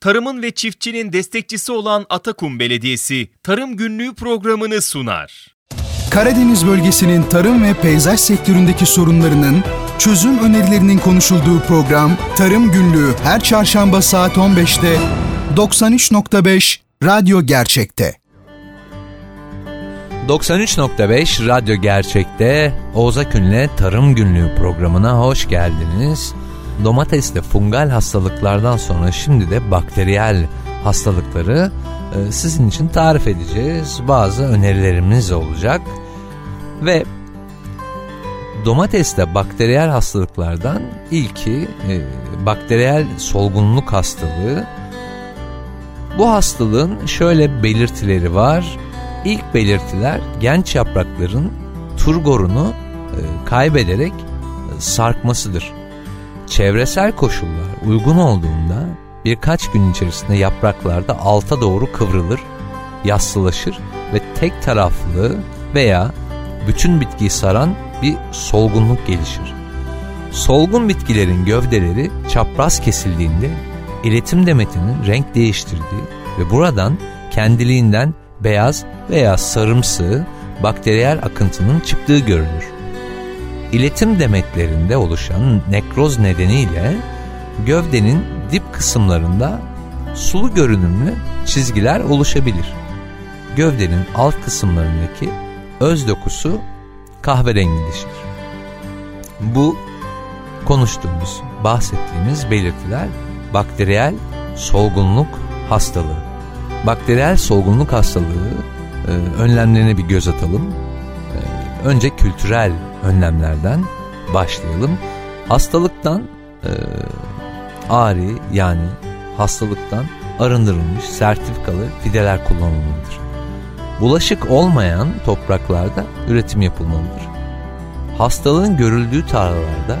tarımın ve çiftçinin destekçisi olan Atakum Belediyesi Tarım Günlüğü programını sunar. Karadeniz bölgesinin tarım ve peyzaj sektöründeki sorunlarının çözüm önerilerinin konuşulduğu program Tarım Günlüğü her çarşamba saat 15'te 93.5 Radyo Gerçek'te. 93.5 Radyo Gerçek'te Oğuz Akün'le Tarım Günlüğü programına hoş geldiniz. Domateste fungal hastalıklardan sonra şimdi de bakteriyel hastalıkları e, sizin için tarif edeceğiz. Bazı önerilerimiz olacak. Ve domateste bakteriyel hastalıklardan ilki e, bakteriyel solgunluk hastalığı. Bu hastalığın şöyle belirtileri var. İlk belirtiler genç yaprakların turgorunu e, kaybederek sarkmasıdır. Çevresel koşullar uygun olduğunda birkaç gün içerisinde yapraklarda alta doğru kıvrılır, yassılaşır ve tek taraflı veya bütün bitkiyi saran bir solgunluk gelişir. Solgun bitkilerin gövdeleri çapraz kesildiğinde iletim demetinin renk değiştirdiği ve buradan kendiliğinden beyaz veya sarımsı bakteriyel akıntının çıktığı görülür. İletim demetlerinde oluşan nekroz nedeniyle gövdenin dip kısımlarında sulu görünümlü çizgiler oluşabilir. Gövdenin alt kısımlarındaki öz dokusu kahverengileşir. Bu konuştuğumuz, bahsettiğimiz belirtiler bakteriyel solgunluk hastalığı. Bakteriyel solgunluk hastalığı e, önlemlerine bir göz atalım. E, önce kültürel önlemlerden başlayalım. Hastalıktan e, ari yani hastalıktan arındırılmış sertifikalı fideler kullanılmalıdır. Bulaşık olmayan topraklarda üretim yapılmalıdır. Hastalığın görüldüğü tarlalarda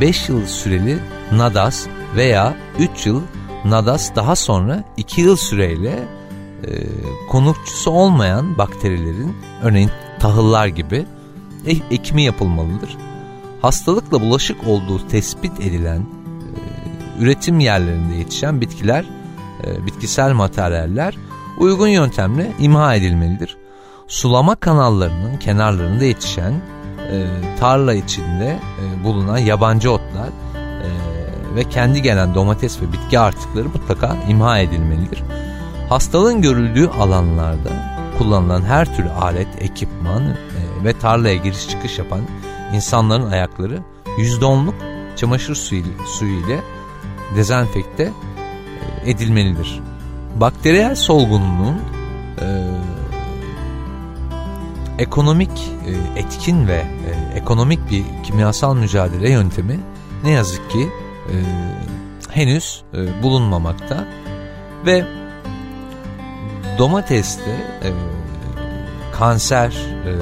5 yıl süreli nadas veya 3 yıl nadas daha sonra 2 yıl süreyle e, konukçusu olmayan bakterilerin örneğin tahıllar gibi ekimi yapılmalıdır. Hastalıkla bulaşık olduğu tespit edilen e, üretim yerlerinde yetişen bitkiler, e, bitkisel materyaller uygun yöntemle imha edilmelidir. Sulama kanallarının kenarlarında yetişen tarla içinde bulunan yabancı otlar ve kendi gelen domates ve bitki artıkları mutlaka imha edilmelidir. Hastalığın görüldüğü alanlarda kullanılan her tür alet, ekipman ve tarlaya giriş çıkış yapan insanların ayakları %10'luk çamaşır suyu, ile dezenfekte e, edilmelidir. Bakteriyel solgunluğun e, ekonomik e, etkin ve e, ekonomik bir kimyasal mücadele yöntemi ne yazık ki e, henüz e, bulunmamakta ve domateste e, kanser e,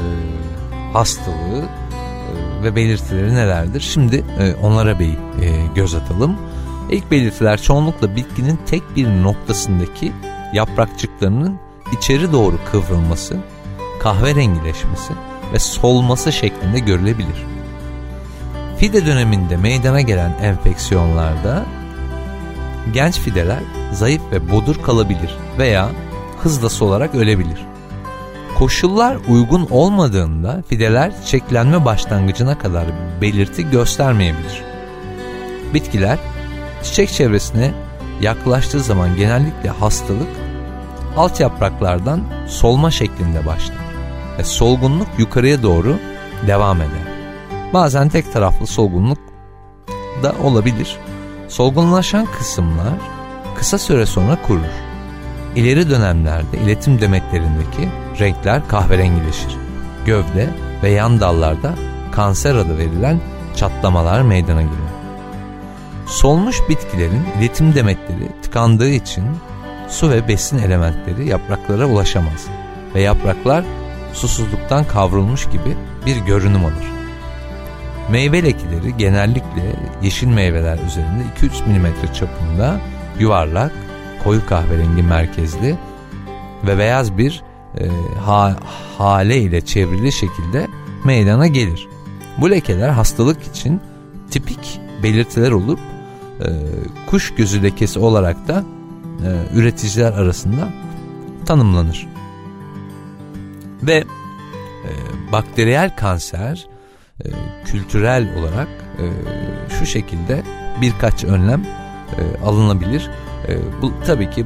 hastalığı e, ve belirtileri nelerdir? Şimdi e, onlara bir e, göz atalım. İlk belirtiler çoğunlukla bitkinin tek bir noktasındaki yaprakçıklarının içeri doğru kıvrılması, kahverengileşmesi ve solması şeklinde görülebilir. Fide döneminde meydana gelen enfeksiyonlarda genç fideler zayıf ve bodur kalabilir veya hızla solarak ölebilir. Koşullar uygun olmadığında fideler çiçeklenme başlangıcına kadar belirti göstermeyebilir. Bitkiler çiçek çevresine yaklaştığı zaman genellikle hastalık alt yapraklardan solma şeklinde başlar ve solgunluk yukarıya doğru devam eder. Bazen tek taraflı solgunluk da olabilir. Solgunlaşan kısımlar kısa süre sonra kurur. İleri dönemlerde iletim demetlerindeki renkler kahverengileşir. Gövde ve yan dallarda kanser adı verilen çatlamalar meydana gelir. Solmuş bitkilerin iletim demetleri tıkandığı için su ve besin elementleri yapraklara ulaşamaz ve yapraklar susuzluktan kavrulmuş gibi bir görünüm alır. Meyve lekeleri genellikle yeşil meyveler üzerinde 2-3 mm çapında yuvarlak, koyu kahverengi merkezli ve beyaz bir e, ha, hale ile çevrili şekilde meydana gelir. Bu lekeler hastalık için tipik belirtiler olup e, kuş gözü lekesi olarak da e, üreticiler arasında tanımlanır. Ve e, bakteriyel kanser e, kültürel olarak e, şu şekilde birkaç önlem e, alınabilir. E, bu tabii ki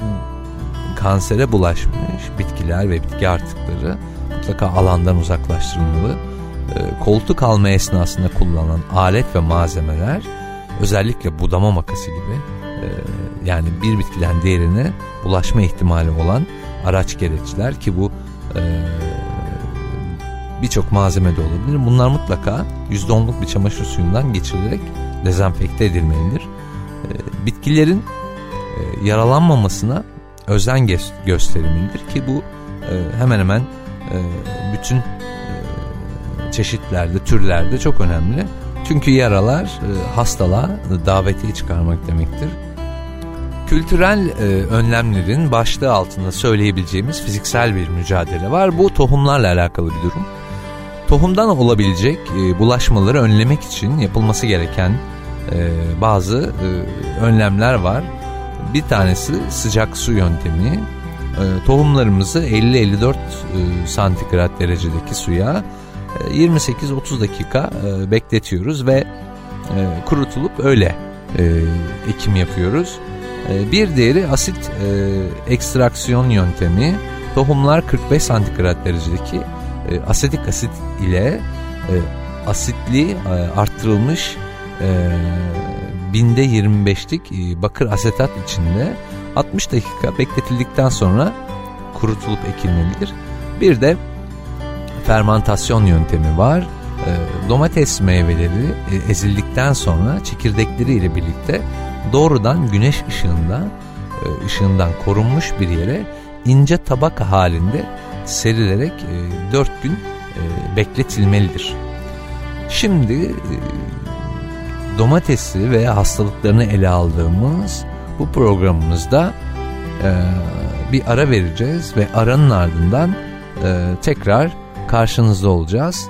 kansere bulaşmış bitkiler ve bitki artıkları mutlaka alandan uzaklaştırılmalı. E, koltuk alma esnasında kullanılan alet ve malzemeler özellikle budama makası gibi e, yani bir bitkiden diğerine ulaşma ihtimali olan araç gereçler ki bu e, birçok malzeme de olabilir. Bunlar mutlaka %10'luk bir çamaşır suyundan geçirilerek dezenfekte edilmelidir. E, bitkilerin yaralanmamasına özen gösterilmelidir ki bu e, hemen hemen e, bütün e, çeşitlerde, türlerde çok önemli. Çünkü yaralar e, hastalığa davetiye çıkarmak demektir. Kültürel e, önlemlerin başlığı altında söyleyebileceğimiz fiziksel bir mücadele var. Bu tohumlarla alakalı bir durum. Tohumdan olabilecek e, bulaşmaları önlemek için yapılması gereken e, bazı e, önlemler var. Bir tanesi sıcak su yöntemi. E, tohumlarımızı 50-54 e, santigrat derecedeki suya 28-30 dakika e, bekletiyoruz ve e, kurutulup öyle e, ekim yapıyoruz. Bir diğeri asit ekstraksiyon yöntemi. Tohumlar 45 santigrat derecedeki asetik asit ile asitli arttırılmış binde 25'lik bakır asetat içinde 60 dakika bekletildikten sonra kurutulup ekilmelidir. Bir de fermantasyon yöntemi var. E, domates meyveleri e, ezildikten sonra çekirdekleri ile birlikte doğrudan güneş ışığında e, ışığından korunmuş bir yere ince tabaka halinde serilerek e, 4 gün e, bekletilmelidir. Şimdi e, domatesi ve hastalıklarını ele aldığımız bu programımızda e, bir ara vereceğiz ve aranın ardından e, tekrar karşınızda olacağız.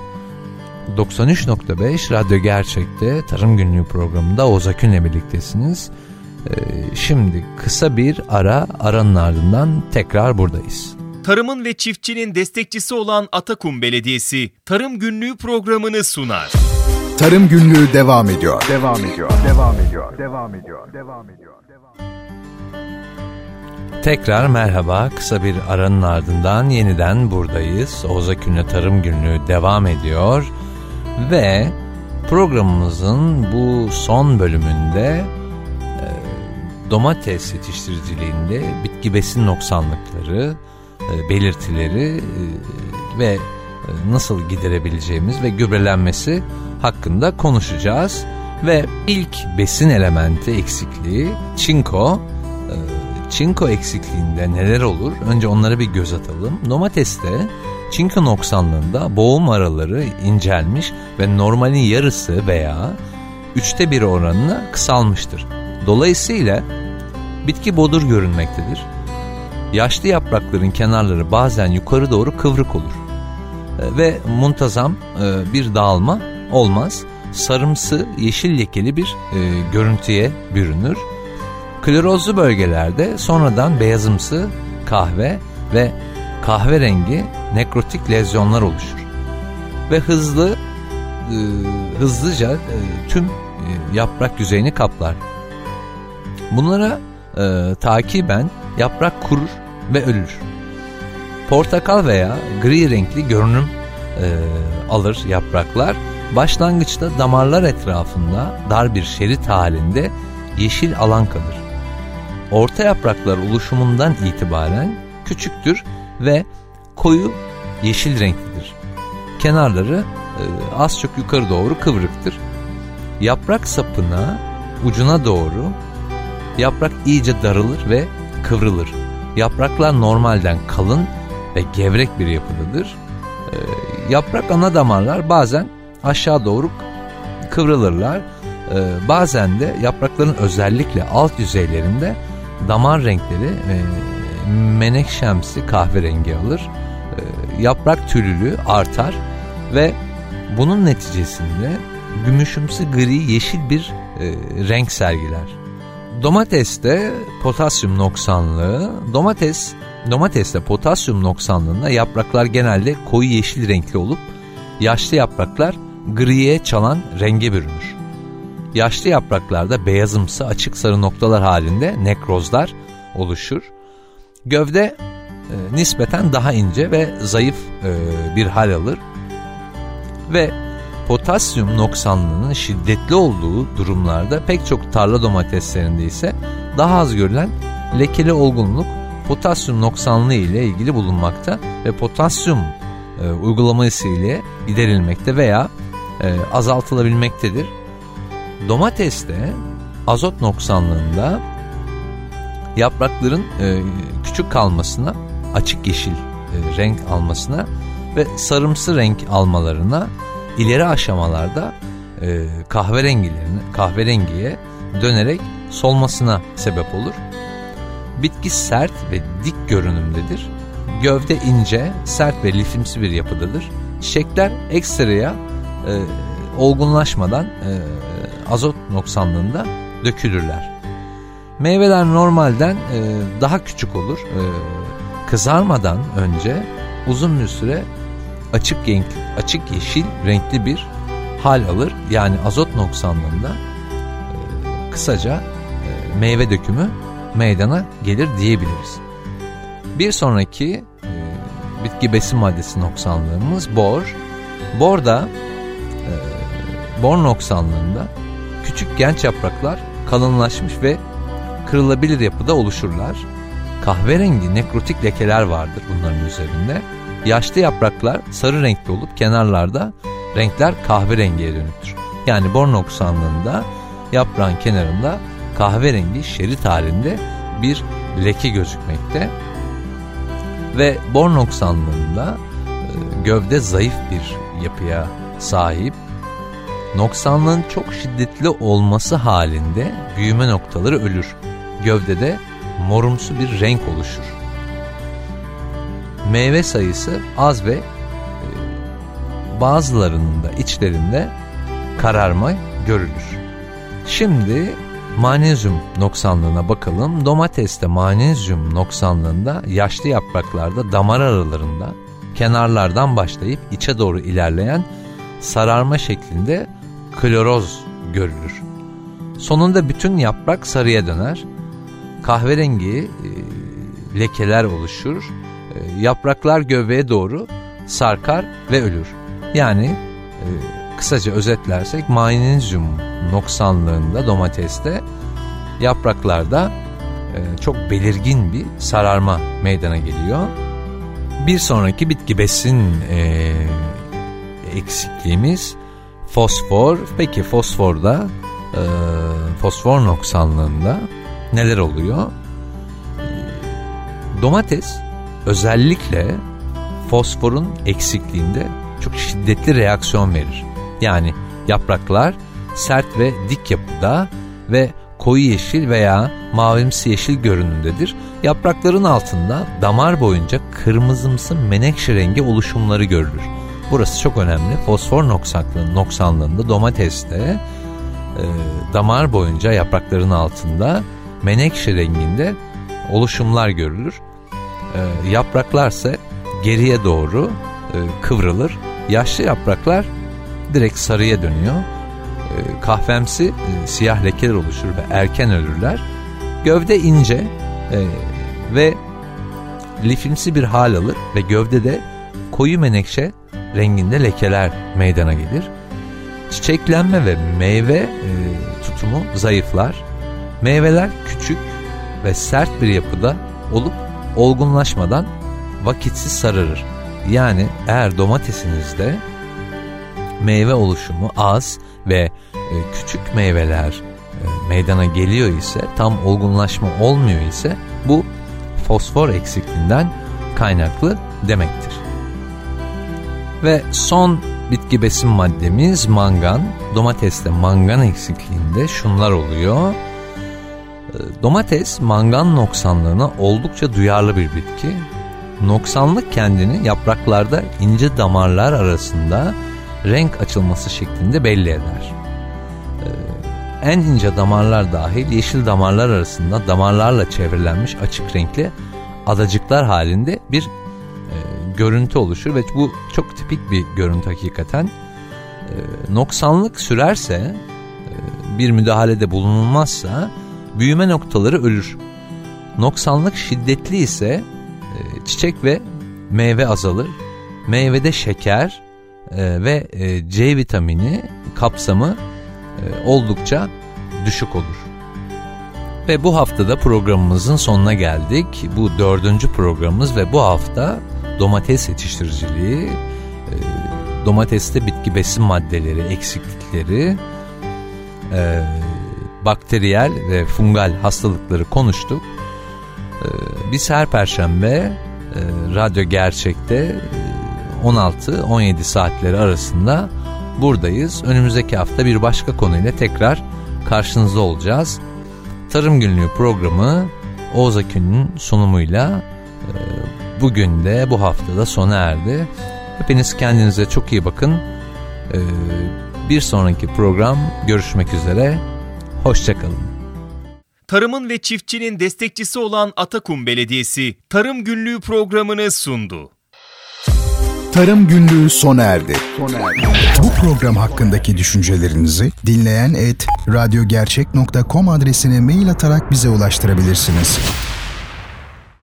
93.5 Radyo Gerçek'te Tarım Günlüğü programında Oğuz Akün'le birliktesiniz. Ee, şimdi kısa bir ara, aranın ardından tekrar buradayız. Tarımın ve çiftçinin destekçisi olan Atakum Belediyesi Tarım Günlüğü programını sunar. Tarım Günlüğü devam ediyor. Devam ediyor. Devam ediyor. Devam ediyor. Devam ediyor. Tekrar merhaba. Kısa bir aranın ardından yeniden buradayız. Oğuz Akün'le Tarım Günlüğü devam ediyor. Ve programımızın bu son bölümünde e, domates yetiştiriciliğinde bitki besin noksanlıkları, e, belirtileri e, ve e, nasıl giderebileceğimiz ve gübrelenmesi hakkında konuşacağız. Ve ilk besin elementi eksikliği çinko e, çinko eksikliğinde neler olur? Önce onlara bir göz atalım. Domateste çinko noksanlığında boğum araları incelmiş ve normalin yarısı veya üçte bir oranına kısalmıştır. Dolayısıyla bitki bodur görünmektedir. Yaşlı yaprakların kenarları bazen yukarı doğru kıvrık olur e, ve muntazam e, bir dağılma olmaz. Sarımsı yeşil lekeli bir e, görüntüye bürünür Klorozlu bölgelerde sonradan beyazımsı kahve ve kahverengi nekrotik lezyonlar oluşur. Ve hızlı e, hızlıca e, tüm e, yaprak yüzeyini kaplar. Bunlara e, takiben yaprak kurur ve ölür. Portakal veya gri renkli görünüm e, alır yapraklar. Başlangıçta damarlar etrafında dar bir şerit halinde yeşil alan kalır orta yapraklar oluşumundan itibaren küçüktür ve koyu yeşil renklidir. Kenarları e, az çok yukarı doğru kıvrıktır. Yaprak sapına ucuna doğru yaprak iyice daralır ve kıvrılır. Yapraklar normalden kalın ve gevrek bir yapıdadır. E, yaprak ana damarlar bazen aşağı doğru kıvrılırlar. E, bazen de yaprakların özellikle alt yüzeylerinde damar renkleri e, menekşemsi kahverengi alır. E, yaprak tülülü artar ve bunun neticesinde gümüşümsü gri yeşil bir e, renk sergiler. domateste potasyum noksanlığı, domates domateste potasyum noksanlığında yapraklar genelde koyu yeşil renkli olup yaşlı yapraklar griye çalan renge bürünür. Yaşlı yapraklarda beyazımsı açık sarı noktalar halinde nekrozlar oluşur. Gövde e, nispeten daha ince ve zayıf e, bir hal alır ve potasyum noksanlığının şiddetli olduğu durumlarda pek çok tarla domateslerinde ise daha az görülen lekeli olgunluk potasyum noksanlığı ile ilgili bulunmakta ve potasyum e, uygulaması ile giderilmekte veya e, azaltılabilmektedir. Domateste azot noksanlığında yaprakların e, küçük kalmasına, açık yeşil e, renk almasına ve sarımsı renk almalarına ileri aşamalarda e, kahverengilerine, kahverengiye dönerek solmasına sebep olur. Bitki sert ve dik görünümdedir. Gövde ince, sert ve lifimsi bir yapıdadır. Çiçekler ekstraya e, olgunlaşmadan e, azot noksanlığında dökülürler. Meyveler normalden e, daha küçük olur. E, kızarmadan önce uzun bir süre açık renk, açık yeşil renkli bir hal alır. Yani azot noksanlığında e, kısaca e, meyve dökümü meydana gelir diyebiliriz. Bir sonraki e, bitki besin maddesi noksanlığımız bor. Bor da bor noksanlığında küçük genç yapraklar kalınlaşmış ve kırılabilir yapıda oluşurlar. Kahverengi nekrotik lekeler vardır bunların üzerinde. Yaşlı yapraklar sarı renkli olup kenarlarda renkler kahverengiye dönüktür. Yani bor noksanlığında yaprağın kenarında kahverengi şerit halinde bir leke gözükmekte. Ve bor noksanlığında e, gövde zayıf bir yapıya sahip. Noksanlığın çok şiddetli olması halinde büyüme noktaları ölür. Gövdede morumsu bir renk oluşur. Meyve sayısı az ve e, bazılarının da içlerinde kararma görülür. Şimdi Manezyum noksanlığına bakalım. Domateste manezyum noksanlığında yaşlı yapraklarda damar aralarında kenarlardan başlayıp içe doğru ilerleyen sararma şeklinde kloroz görülür. Sonunda bütün yaprak sarıya döner. Kahverengi e, lekeler oluşur. E, yapraklar gövdeye doğru sarkar ve ölür. Yani e, kısaca özetlersek manezyum noksanlığında domateste yapraklarda e, çok belirgin bir sararma meydana geliyor. Bir sonraki bitki besin e, eksikliğimiz fosfor. Peki fosforda e, fosfor noksanlığında neler oluyor? Domates özellikle fosforun eksikliğinde çok şiddetli reaksiyon verir. Yani yapraklar sert ve dik yapıda ve koyu yeşil veya mavimsi yeşil görünümdedir. Yaprakların altında damar boyunca kırmızımsı menekşe rengi oluşumları görülür. Burası çok önemli. Fosfor noksanlığında, noksanlığında domateste e, damar boyunca yaprakların altında menekşe renginde oluşumlar görülür. E, yapraklarsa geriye doğru e, kıvrılır. Yaşlı yapraklar direkt sarıya dönüyor. E, kahvemsi e, siyah lekeler oluşur ve erken ölürler. Gövde ince e, ve lifimsi bir hal alır ve gövdede koyu menekşe renginde lekeler meydana gelir. Çiçeklenme ve meyve e, tutumu zayıflar. Meyveler küçük ve sert bir yapıda olup olgunlaşmadan vakitsiz sararır. Yani eğer domatesinizde meyve oluşumu az ve e, küçük meyveler e, meydana geliyor ise tam olgunlaşma olmuyor ise bu fosfor eksikliğinden kaynaklı demektir. Ve son bitki besin maddemiz mangan. Domateste mangan eksikliğinde şunlar oluyor. E, domates mangan noksanlığına oldukça duyarlı bir bitki. Noksanlık kendini yapraklarda ince damarlar arasında renk açılması şeklinde belli eder. Ee, en ince damarlar dahil yeşil damarlar arasında damarlarla çevrilenmiş açık renkli adacıklar halinde bir görüntü oluşur ve bu çok tipik bir görüntü hakikaten. E, noksanlık sürerse e, bir müdahalede bulunulmazsa büyüme noktaları ölür. Noksanlık şiddetli ise e, çiçek ve meyve azalır. Meyvede şeker e, ve e, C vitamini kapsamı e, oldukça düşük olur. Ve bu haftada programımızın sonuna geldik. Bu dördüncü programımız ve bu hafta domates yetiştiriciliği, e, domateste bitki besin maddeleri, eksiklikleri, e, bakteriyel ve fungal hastalıkları konuştuk. E, biz her perşembe e, Radyo Gerçek'te 16-17 saatleri arasında buradayız. Önümüzdeki hafta bir başka konuyla tekrar karşınızda olacağız. Tarım Günlüğü programı Oğuz Akün'ün sunumuyla e, bugün de bu haftada sona erdi. Hepiniz kendinize çok iyi bakın. E, bir sonraki program görüşmek üzere. Hoşçakalın. Tarımın ve çiftçinin destekçisi olan Atakum Belediyesi Tarım Günlüğü programını sundu. Tarım Günlüğü sona erdi. Sona erdi. Bu program hakkındaki düşüncelerinizi dinleyen et radyogercek.com adresine mail atarak bize ulaştırabilirsiniz.